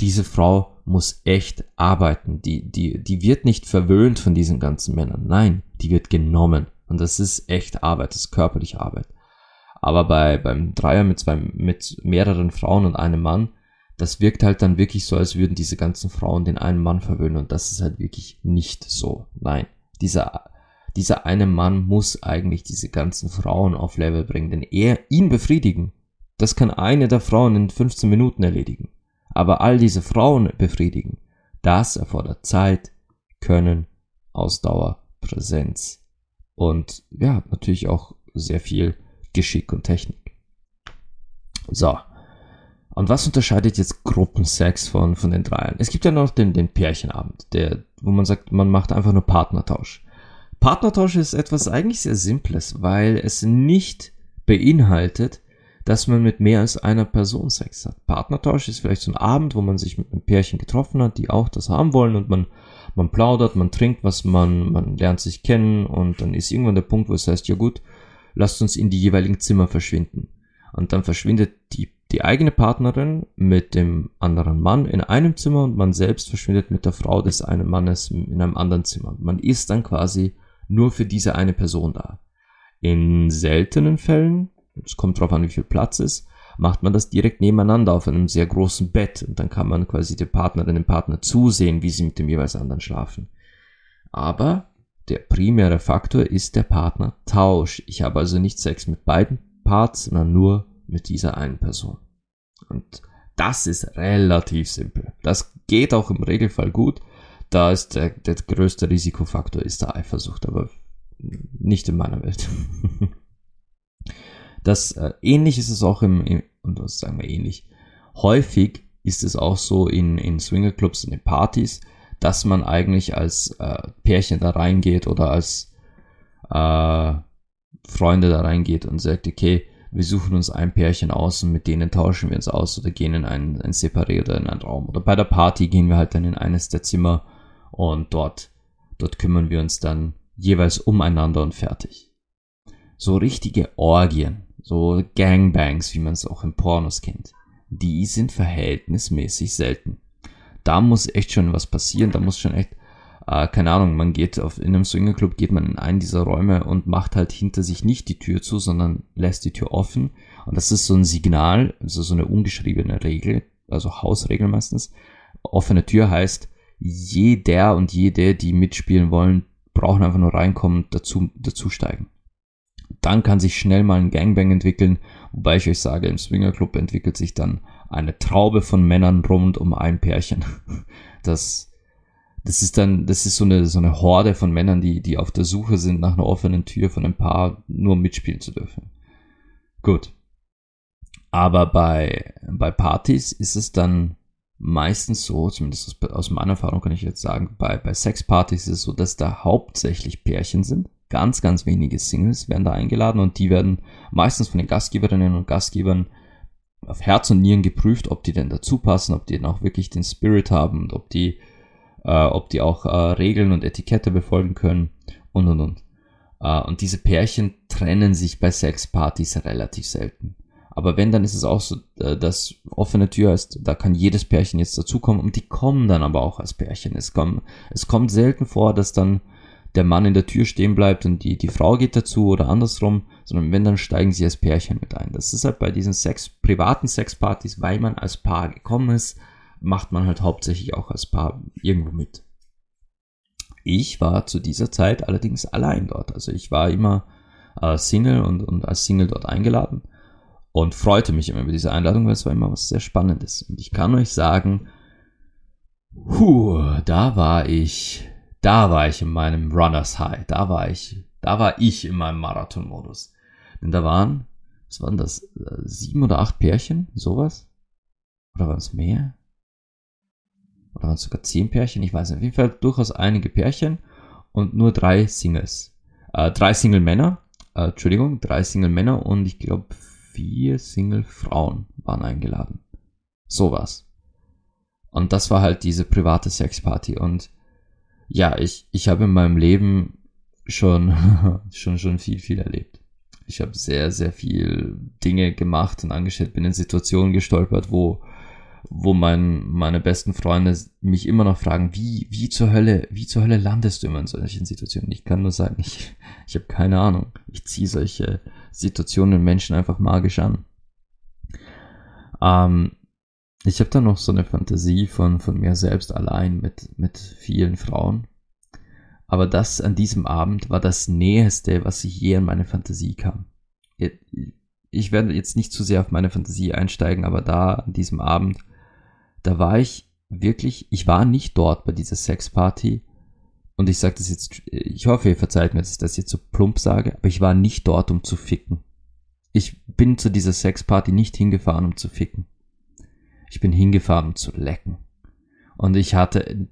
diese Frau muss echt arbeiten. Die, die, die wird nicht verwöhnt von diesen ganzen Männern. Nein, die wird genommen. Und das ist echt Arbeit, das ist körperliche Arbeit. Aber bei, beim Dreier mit zwei, mit mehreren Frauen und einem Mann, das wirkt halt dann wirklich so, als würden diese ganzen Frauen den einen Mann verwöhnen und das ist halt wirklich nicht so. Nein, dieser, dieser eine Mann muss eigentlich diese ganzen Frauen auf Level bringen, denn er, ihn befriedigen, das kann eine der Frauen in 15 Minuten erledigen. Aber all diese Frauen befriedigen, das erfordert Zeit, Können, Ausdauer, Präsenz und ja, natürlich auch sehr viel Geschick und Technik. So. Und was unterscheidet jetzt Gruppensex von, von den Dreiern? Es gibt ja noch den, den Pärchenabend, der, wo man sagt, man macht einfach nur Partnertausch. Partnertausch ist etwas eigentlich sehr Simples, weil es nicht beinhaltet, dass man mit mehr als einer Person Sex hat. Partnertausch ist vielleicht so ein Abend, wo man sich mit einem Pärchen getroffen hat, die auch das haben wollen und man, man plaudert, man trinkt was, man, man lernt sich kennen und dann ist irgendwann der Punkt, wo es heißt, ja gut, lasst uns in die jeweiligen Zimmer verschwinden. Und dann verschwindet die, die eigene Partnerin mit dem anderen Mann in einem Zimmer und man selbst verschwindet mit der Frau des einen Mannes in einem anderen Zimmer. Man ist dann quasi nur für diese eine Person da. In seltenen Fällen, es kommt darauf an, wie viel Platz ist, macht man das direkt nebeneinander auf einem sehr großen Bett und dann kann man quasi der Partnerin, dem Partner zusehen, wie sie mit dem jeweils anderen schlafen. Aber der primäre Faktor ist der Partnertausch. Ich habe also nicht Sex mit beiden Parts, sondern nur mit dieser einen Person. Und das ist relativ simpel. Das geht auch im Regelfall gut. Da ist der, der größte Risikofaktor ist der Eifersucht, aber nicht in meiner Welt. <laughs> Das äh, ähnlich ist es auch im, im und was sagen wir ähnlich. Häufig ist es auch so in, in Swingerclubs und in Partys, dass man eigentlich als äh, Pärchen da reingeht oder als äh, Freunde da reingeht und sagt, okay, wir suchen uns ein Pärchen aus und mit denen tauschen wir uns aus oder gehen in ein, ein Separé oder in einen Raum. Oder bei der Party gehen wir halt dann in eines der Zimmer und dort Dort kümmern wir uns dann jeweils umeinander und fertig. So richtige Orgien, so Gangbangs, wie man es auch in Pornos kennt, die sind verhältnismäßig selten. Da muss echt schon was passieren, da muss schon echt, äh, keine Ahnung, man geht auf, in einem Swingerclub geht man in einen dieser Räume und macht halt hinter sich nicht die Tür zu, sondern lässt die Tür offen. Und das ist so ein Signal, also so eine ungeschriebene Regel, also Hausregel meistens. Offene Tür heißt, jeder und jede, die mitspielen wollen, brauchen einfach nur reinkommen dazu, dazu steigen. Dann kann sich schnell mal ein Gangbang entwickeln, wobei ich euch sage, im Swingerclub entwickelt sich dann eine Traube von Männern rund um ein Pärchen. <laughs> Das, das ist dann, das ist so eine, so eine Horde von Männern, die, die auf der Suche sind nach einer offenen Tür von einem Paar, nur mitspielen zu dürfen. Gut. Aber bei, bei Partys ist es dann meistens so, zumindest aus, aus meiner Erfahrung kann ich jetzt sagen, bei, bei Sexpartys ist es so, dass da hauptsächlich Pärchen sind. Ganz, ganz wenige Singles werden da eingeladen und die werden meistens von den Gastgeberinnen und Gastgebern auf Herz und Nieren geprüft, ob die denn dazu passen, ob die dann auch wirklich den Spirit haben und ob die, äh, ob die auch äh, Regeln und Etikette befolgen können und und und. Äh, und diese Pärchen trennen sich bei Sexpartys relativ selten. Aber wenn, dann ist es auch so, äh, dass offene Tür heißt, da kann jedes Pärchen jetzt dazukommen und die kommen dann aber auch als Pärchen. Es, kommen, es kommt selten vor, dass dann der Mann in der Tür stehen bleibt und die, die Frau geht dazu oder andersrum, sondern wenn, dann steigen sie als Pärchen mit ein. Das ist halt bei diesen Sex, privaten Sexpartys, weil man als Paar gekommen ist, macht man halt hauptsächlich auch als Paar irgendwo mit. Ich war zu dieser Zeit allerdings allein dort. Also ich war immer äh, Single und, und als Single dort eingeladen und freute mich immer über diese Einladung, weil es war immer was sehr Spannendes. Und ich kann euch sagen, puh, da war ich, da war ich in meinem Runners High, da war ich, da war ich in meinem Marathon-Modus. Denn da waren, was waren das, sieben oder acht Pärchen, sowas? Oder waren es mehr? Oder waren es sogar zehn Pärchen? Ich weiß nicht. Auf jeden Fall durchaus einige Pärchen und nur drei Singles. Äh, drei Single-Männer, äh, Entschuldigung, drei Single-Männer und ich glaube vier Single-Frauen waren eingeladen. Sowas. Und das war halt diese private Sexparty. Und ja, ich, ich habe in meinem Leben schon, <laughs> schon, schon viel, viel erlebt. Ich habe sehr, sehr viel Dinge gemacht und angestellt, bin in Situationen gestolpert, wo, wo mein, meine besten Freunde mich immer noch fragen, wie, wie zur Hölle, wie zur Hölle landest du immer in solchen Situationen? Ich kann nur sagen, ich, <laughs> ich habe keine Ahnung. Ich ziehe solche, Situationen und Menschen einfach magisch an. Ähm, ich habe da noch so eine Fantasie von, von mir selbst allein mit, mit vielen Frauen. Aber das an diesem Abend war das Näheste, was ich je an meine Fantasie kam. Ich werde jetzt nicht zu sehr auf meine Fantasie einsteigen, aber da an diesem Abend, da war ich wirklich, ich war nicht dort bei dieser Sexparty, und ich sage das jetzt, ich hoffe, ihr verzeiht mir, dass ich das jetzt so plump sage, aber ich war nicht dort, um zu ficken. Ich bin zu dieser Sexparty nicht hingefahren, um zu ficken. Ich bin hingefahren, um zu lecken. Und ich hatte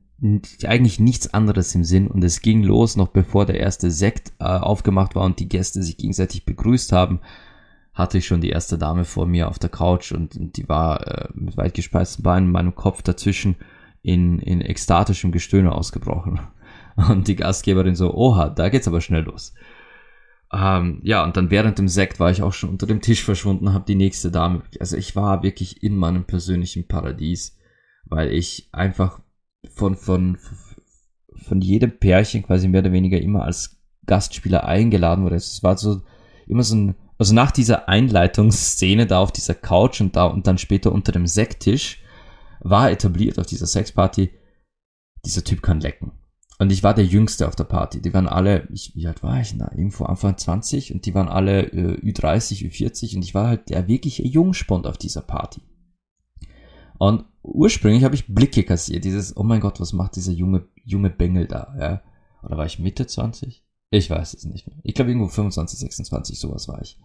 eigentlich nichts anderes im Sinn und es ging los, noch bevor der erste Sekt äh, aufgemacht war und die Gäste sich gegenseitig begrüßt haben, hatte ich schon die erste Dame vor mir auf der Couch und, und die war äh, mit weit gespeisten Beinen meinem Kopf dazwischen in, in ekstatischem Gestöhne ausgebrochen. <laughs> Und die Gastgeberin so, oha, da geht's aber schnell los. Ähm, ja, und dann während dem Sekt war ich auch schon unter dem Tisch verschwunden, habe die nächste Dame, also ich war wirklich in meinem persönlichen Paradies, weil ich einfach von, von, von jedem Pärchen quasi mehr oder weniger immer als Gastspieler eingeladen wurde. Es war so immer so ein, also nach dieser Einleitungsszene da auf dieser Couch und da und dann später unter dem Sekttisch war etabliert auf dieser Sexparty, dieser Typ kann lecken. Und ich war der Jüngste auf der Party. Die waren alle, ich, wie alt war ich da? Irgendwo Anfang 20 und die waren alle äh, Ü30, Ü40 und ich war halt der wirkliche Jungspund auf dieser Party. Und ursprünglich habe ich Blicke kassiert, dieses, oh mein Gott, was macht dieser junge, junge Bengel da, ja? Oder war ich Mitte 20? Ich weiß es nicht mehr. Ich glaube irgendwo 25, 26, sowas war ich.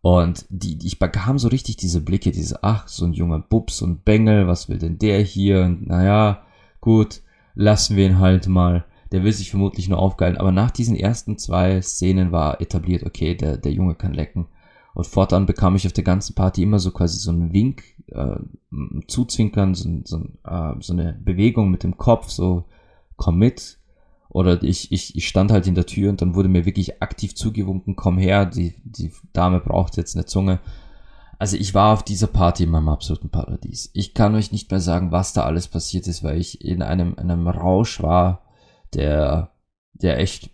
Und die, ich bekam so richtig diese Blicke, diese, ach, so ein junger Bubs und Bengel, was will denn der hier? Und naja, gut, lassen wir ihn halt mal. Der will sich vermutlich nur aufgeilen. Aber nach diesen ersten zwei Szenen war etabliert, okay, der, der Junge kann lecken. Und fortan bekam ich auf der ganzen Party immer so quasi so einen Wink, äh, zuzwinkern, so, so, äh, so eine Bewegung mit dem Kopf, so komm mit. Oder ich, ich, ich stand halt in der Tür und dann wurde mir wirklich aktiv zugewunken, komm her, die, die Dame braucht jetzt eine Zunge. Also ich war auf dieser Party in meinem absoluten Paradies. Ich kann euch nicht mehr sagen, was da alles passiert ist, weil ich in einem, einem Rausch war, der, der echt,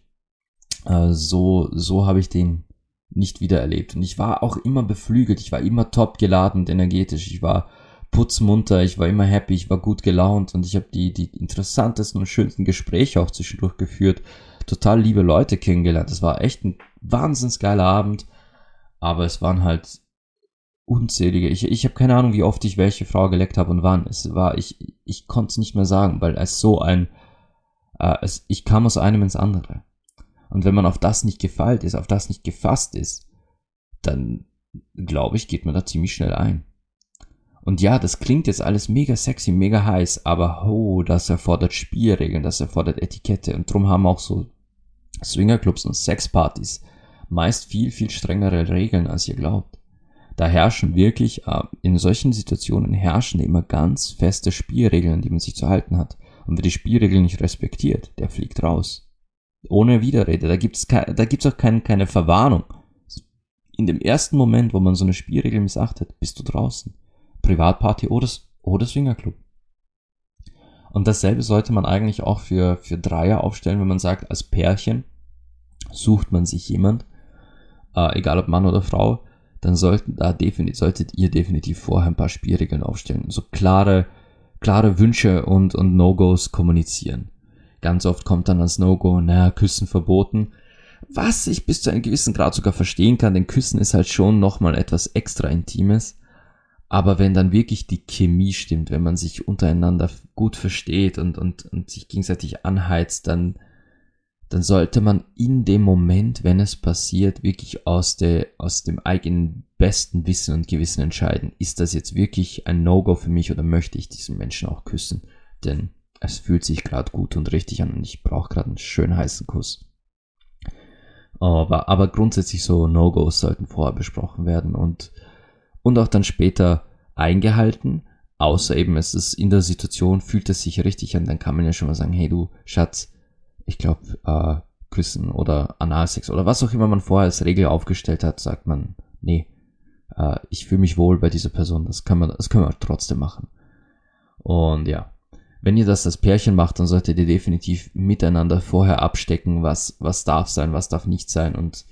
äh, so, so habe ich den nicht wieder erlebt. Und ich war auch immer beflügelt, ich war immer top geladen und energetisch, ich war putzmunter, ich war immer happy, ich war gut gelaunt und ich habe die, die interessantesten und schönsten Gespräche auch zwischendurch geführt. Total liebe Leute kennengelernt. Es war echt ein wahnsinns geiler Abend, aber es waren halt unzählige. Ich, ich habe keine Ahnung, wie oft ich welche Frau geleckt habe und wann. Es war, ich, ich konnte es nicht mehr sagen, weil es so ein, äh, es, ich kam aus einem ins andere. Und wenn man auf das nicht gefeilt ist, auf das nicht gefasst ist, dann glaube ich, geht man da ziemlich schnell ein. Und ja, das klingt jetzt alles mega sexy, mega heiß, aber oh, das erfordert Spielregeln, das erfordert Etikette und drum haben auch so Swingerclubs und Sexpartys meist viel, viel strengere Regeln, als ihr glaubt. Da herrschen wirklich, äh, in solchen Situationen herrschen immer ganz feste Spielregeln, an die man sich zu halten hat. Und wer die Spielregeln nicht respektiert, der fliegt raus. Ohne Widerrede. Da gibt's da gibt's auch kein, keine Verwarnung. In dem ersten Moment, wo man so eine Spielregel missachtet, bist du draußen. Privatparty oder, oder Swingerclub. Und dasselbe sollte man eigentlich auch für, für Dreier aufstellen, wenn man sagt, als Pärchen sucht man sich jemand, äh, egal ob Mann oder Frau, dann sollten da definitiv, solltet ihr definitiv vorher ein paar Spielregeln aufstellen. So klare, klare Wünsche und, und No-Gos kommunizieren. Ganz oft kommt dann als No-Go, naja, Küssen verboten. Was ich bis zu einem gewissen Grad sogar verstehen kann, denn Küssen ist halt schon nochmal etwas extra Intimes. Aber wenn dann wirklich die Chemie stimmt, wenn man sich untereinander gut versteht und, und, und sich gegenseitig anheizt, dann, dann sollte man in dem Moment, wenn es passiert, wirklich aus, der, aus dem eigenen besten Wissen und Gewissen entscheiden. Ist das jetzt wirklich ein No-Go für mich oder möchte ich diesen Menschen auch küssen? Denn es fühlt sich gerade gut und richtig an und ich brauche gerade einen schön heißen Kuss. Aber, aber grundsätzlich so No-Gos sollten vorher besprochen werden und, und auch dann später eingehalten. Außer eben es ist in der Situation, fühlt es sich richtig an, dann kann man ja schon mal sagen, hey du Schatz, ich glaube, äh, Küssen oder Analsex oder was auch immer man vorher als Regel aufgestellt hat, sagt man, nee, äh, ich fühle mich wohl bei dieser Person, das kann man, das können wir trotzdem machen. Und ja, wenn ihr das als Pärchen macht, dann solltet ihr definitiv miteinander vorher abstecken, was, was darf sein, was darf nicht sein und,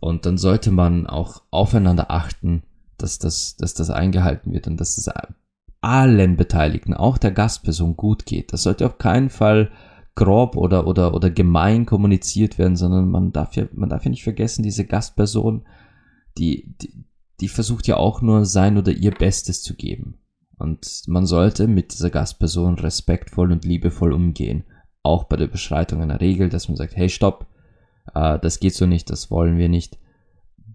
und dann sollte man auch aufeinander achten, dass das, dass das eingehalten wird und dass es allen Beteiligten, auch der Gastperson gut geht. Das sollte auf keinen Fall grob oder, oder, oder gemein kommuniziert werden, sondern man darf ja, man darf ja nicht vergessen, diese Gastperson, die, die, die versucht ja auch nur sein oder ihr Bestes zu geben. Und man sollte mit dieser Gastperson respektvoll und liebevoll umgehen. Auch bei der Beschreitung einer Regel, dass man sagt, hey, stopp, äh, das geht so nicht, das wollen wir nicht.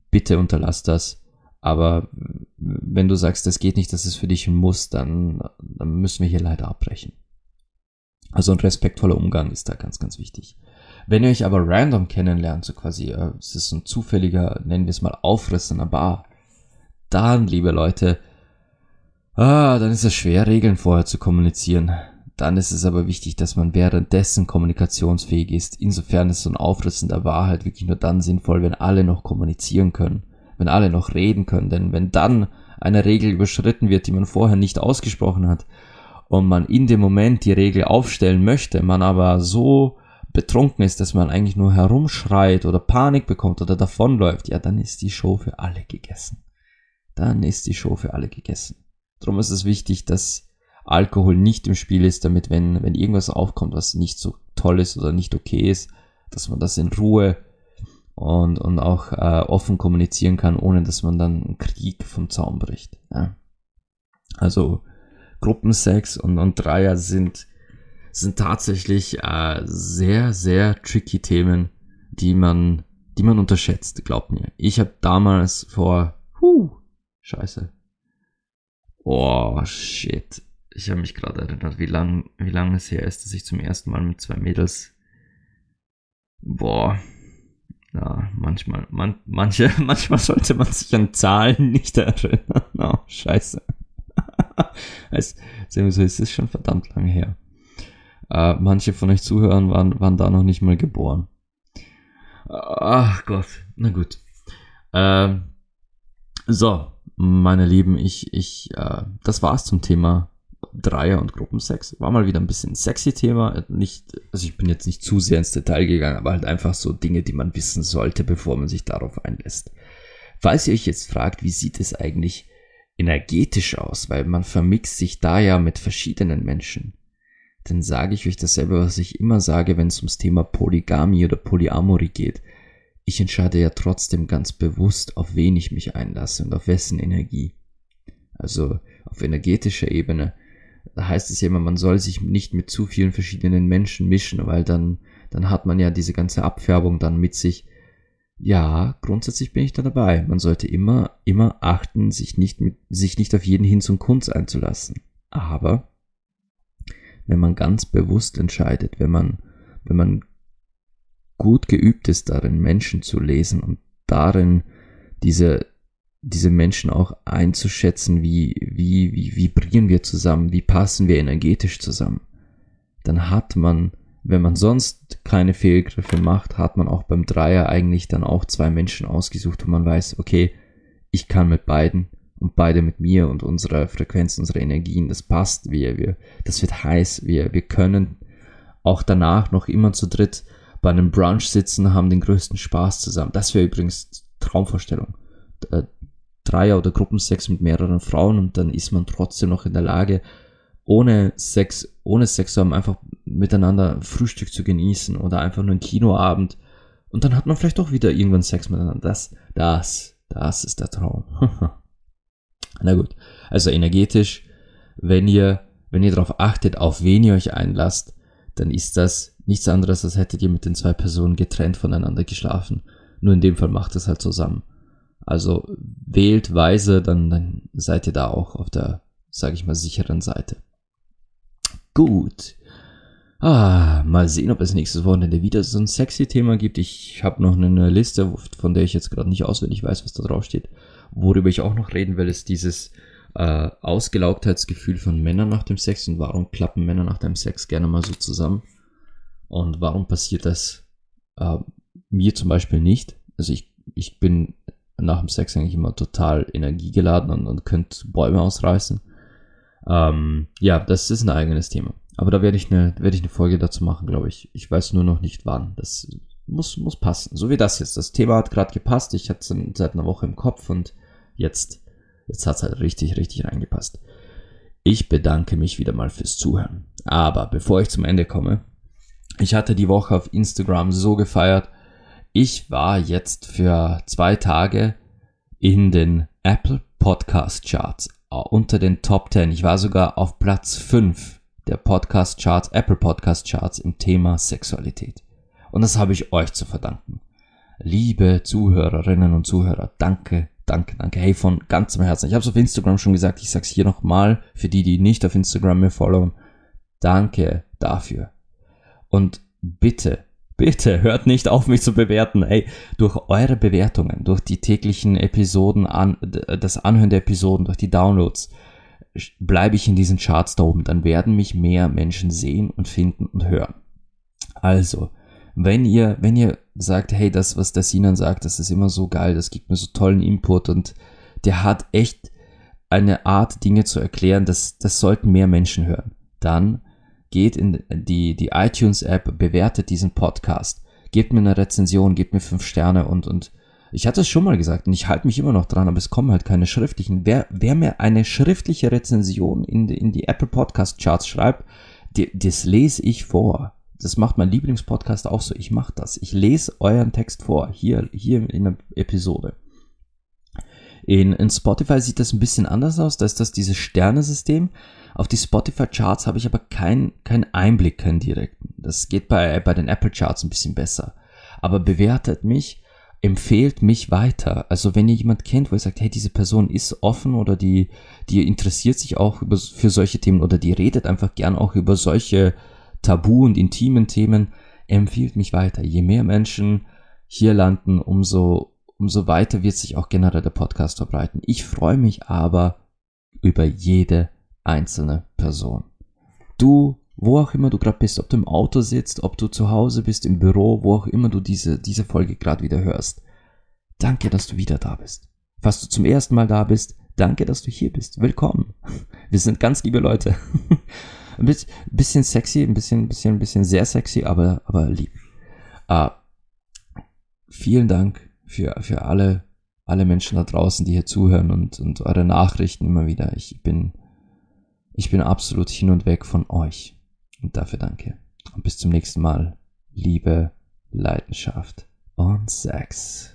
Bitte unterlass das. Aber wenn du sagst, das geht nicht, das ist für dich ein Muss, dann, dann müssen wir hier leider abbrechen. Also ein respektvoller Umgang ist da ganz, ganz wichtig. Wenn ihr euch aber random kennenlernt, so quasi, äh, es ist ein zufälliger, nennen wir es mal, Aufriss in einer Bar, dann, liebe Leute, Ah, dann ist es schwer, Regeln vorher zu kommunizieren. Dann ist es aber wichtig, dass man währenddessen kommunikationsfähig ist. Insofern ist so ein Aufriss in der Wahrheit wirklich nur dann sinnvoll, wenn alle noch kommunizieren können, wenn alle noch reden können. Denn wenn dann eine Regel überschritten wird, die man vorher nicht ausgesprochen hat, und man in dem Moment die Regel aufstellen möchte, man aber so betrunken ist, dass man eigentlich nur herumschreit oder Panik bekommt oder davonläuft, ja, dann ist die Show für alle gegessen. Dann ist die Show für alle gegessen. Darum ist es wichtig, dass Alkohol nicht im Spiel ist, damit wenn, wenn irgendwas aufkommt, was nicht so toll ist oder nicht okay ist, dass man das in Ruhe und, und auch äh, offen kommunizieren kann, ohne dass man dann einen Krieg vom Zaun bricht. Ja. Also Gruppensex und, und Dreier sind, sind tatsächlich äh, sehr, sehr tricky Themen, die man, die man unterschätzt, glaubt mir. Ich habe damals vor, huh, scheiße, Oh, shit. Ich habe mich gerade erinnert, wie lang, wie lange es her ist, dass ich zum ersten Mal mit zwei Mädels. Boah. Ja, manchmal, man, manche, <laughs> manchmal sollte man sich an Zahlen nicht erinnern. Oh, scheiße. <laughs> es, so ist es schon verdammt lange her. Äh, manche von euch Zuhörern waren, waren da noch nicht mal geboren. Ach Gott, na gut. Ähm, so, meine Lieben, ich, ich, äh, das war's zum Thema Dreier und Gruppensex. War mal wieder ein bisschen sexy Thema. Nicht, also ich bin jetzt nicht zu sehr ins Detail gegangen, aber halt einfach so Dinge, die man wissen sollte, bevor man sich darauf einlässt. Falls ihr euch jetzt fragt, wie sieht es eigentlich energetisch aus, weil man vermixt sich da ja mit verschiedenen Menschen, dann sage ich euch dasselbe, was ich immer sage, wenn es ums Thema Polygamie oder Polyamorie geht. Ich entscheide ja trotzdem ganz bewusst, auf wen ich mich einlasse und auf wessen Energie. Also auf energetischer Ebene. Da heißt es ja immer, man soll sich nicht mit zu vielen verschiedenen Menschen mischen, weil dann, dann hat man ja diese ganze Abfärbung dann mit sich. Ja, grundsätzlich bin ich da dabei. Man sollte immer, immer achten, sich nicht mit, sich nicht auf jeden Hinz und Kunst einzulassen. Aber wenn man ganz bewusst entscheidet, wenn man, wenn man gut geübt ist darin, Menschen zu lesen und darin diese, diese Menschen auch einzuschätzen, wie, wie, wie vibrieren wir zusammen, wie passen wir energetisch zusammen, dann hat man, wenn man sonst keine Fehlgriffe macht, hat man auch beim Dreier eigentlich dann auch zwei Menschen ausgesucht, wo man weiß, okay, ich kann mit beiden und beide mit mir und unserer Frequenz, unserer Energien, das passt, wir, wir, das wird heiß, wir, wir können auch danach noch immer zu dritt bei einem Brunch sitzen, haben den größten Spaß zusammen. Das wäre übrigens Traumvorstellung. Äh, Dreier- oder Gruppensex mit mehreren Frauen und dann ist man trotzdem noch in der Lage, ohne Sex, ohne Sex zu haben, einfach miteinander Frühstück zu genießen oder einfach nur einen Kinoabend. Und dann hat man vielleicht auch wieder irgendwann Sex miteinander. Das, das, das ist der Traum. <laughs> Na gut. Also energetisch, wenn ihr, wenn ihr darauf achtet, auf wen ihr euch einlasst, dann ist das nichts anderes, als hättet ihr mit den zwei Personen getrennt voneinander geschlafen. Nur in dem Fall macht es halt zusammen. Also wählt weise, dann, dann seid ihr da auch auf der, sag ich mal, sicheren Seite. Gut. Ah, mal sehen, ob es nächstes Wochenende wieder so ein sexy Thema gibt. Ich habe noch eine Liste, von der ich jetzt gerade nicht auswendig weiß, was da drauf steht. Worüber ich auch noch reden will, ist dieses äh, Ausgelaugtheitsgefühl von Männern nach dem Sex und warum klappen Männer nach dem Sex gerne mal so zusammen und warum passiert das äh, mir zum Beispiel nicht. Also ich, ich bin nach dem Sex eigentlich immer total energiegeladen und, und könnte Bäume ausreißen. Ähm, ja, das ist ein eigenes Thema. Aber da werde ich eine, werde ich eine Folge dazu machen, glaube ich. Ich weiß nur noch nicht wann. Das muss, muss passen. So wie das jetzt. Das Thema hat gerade gepasst. Ich hatte es seit einer Woche im Kopf und Jetzt, jetzt hat's halt richtig, richtig reingepasst. Ich bedanke mich wieder mal fürs Zuhören. Aber bevor ich zum Ende komme, ich hatte die Woche auf Instagram so gefeiert. Ich war jetzt für zwei Tage in den Apple Podcast Charts unter den Top 10. Ich war sogar auf Platz 5 der Podcast Charts, Apple Podcast Charts im Thema Sexualität. Und das habe ich euch zu verdanken. Liebe Zuhörerinnen und Zuhörer, danke, Danke, danke. Hey, von ganzem Herzen. Ich habe es auf Instagram schon gesagt, ich sag's hier nochmal, für die, die nicht auf Instagram mir followen. Danke dafür. Und bitte, bitte hört nicht auf, mich zu bewerten. Ey, durch eure Bewertungen, durch die täglichen Episoden, an, das Anhören der Episoden, durch die Downloads, bleibe ich in diesen Charts da oben. Dann werden mich mehr Menschen sehen und finden und hören. Also, wenn ihr, wenn ihr sagt, hey, das, was der Sinan sagt, das ist immer so geil, das gibt mir so tollen Input und der hat echt eine Art, Dinge zu erklären, das, das sollten mehr Menschen hören. Dann geht in die, die iTunes-App, bewertet diesen Podcast, gebt mir eine Rezension, gebt mir fünf Sterne und, und ich hatte es schon mal gesagt und ich halte mich immer noch dran, aber es kommen halt keine schriftlichen. Wer, wer mir eine schriftliche Rezension in die, in die Apple Podcast Charts schreibt, die, das lese ich vor das macht mein Lieblingspodcast auch so. Ich mache das. Ich lese euren Text vor, hier, hier in der Episode. In, in Spotify sieht das ein bisschen anders aus. Da ist das dieses Sternesystem. Auf die Spotify-Charts habe ich aber keinen kein Einblick, keinen direkten. Das geht bei, bei den Apple-Charts ein bisschen besser. Aber bewertet mich, empfehlt mich weiter. Also wenn ihr jemand kennt, wo ihr sagt, hey, diese Person ist offen oder die, die interessiert sich auch über, für solche Themen oder die redet einfach gern auch über solche tabu und intimen Themen, empfiehlt mich weiter. Je mehr Menschen hier landen, umso, umso weiter wird sich auch generell der Podcast verbreiten. Ich freue mich aber über jede einzelne Person. Du wo auch immer du gerade bist, ob du im Auto sitzt, ob du zu Hause bist, im Büro, wo auch immer du diese, diese Folge gerade wieder hörst. Danke, dass du wieder da bist. Falls du zum ersten Mal da bist, danke, dass du hier bist. Willkommen. <laughs> Wir sind ganz liebe Leute. <laughs> Ein bisschen sexy, ein bisschen, bisschen, bisschen sehr sexy, aber, aber lieb. Uh, vielen Dank für, für alle, alle Menschen da draußen, die hier zuhören und, und eure Nachrichten immer wieder. Ich bin, ich bin absolut hin und weg von euch. Und dafür danke. Und bis zum nächsten Mal. Liebe, Leidenschaft und Sex.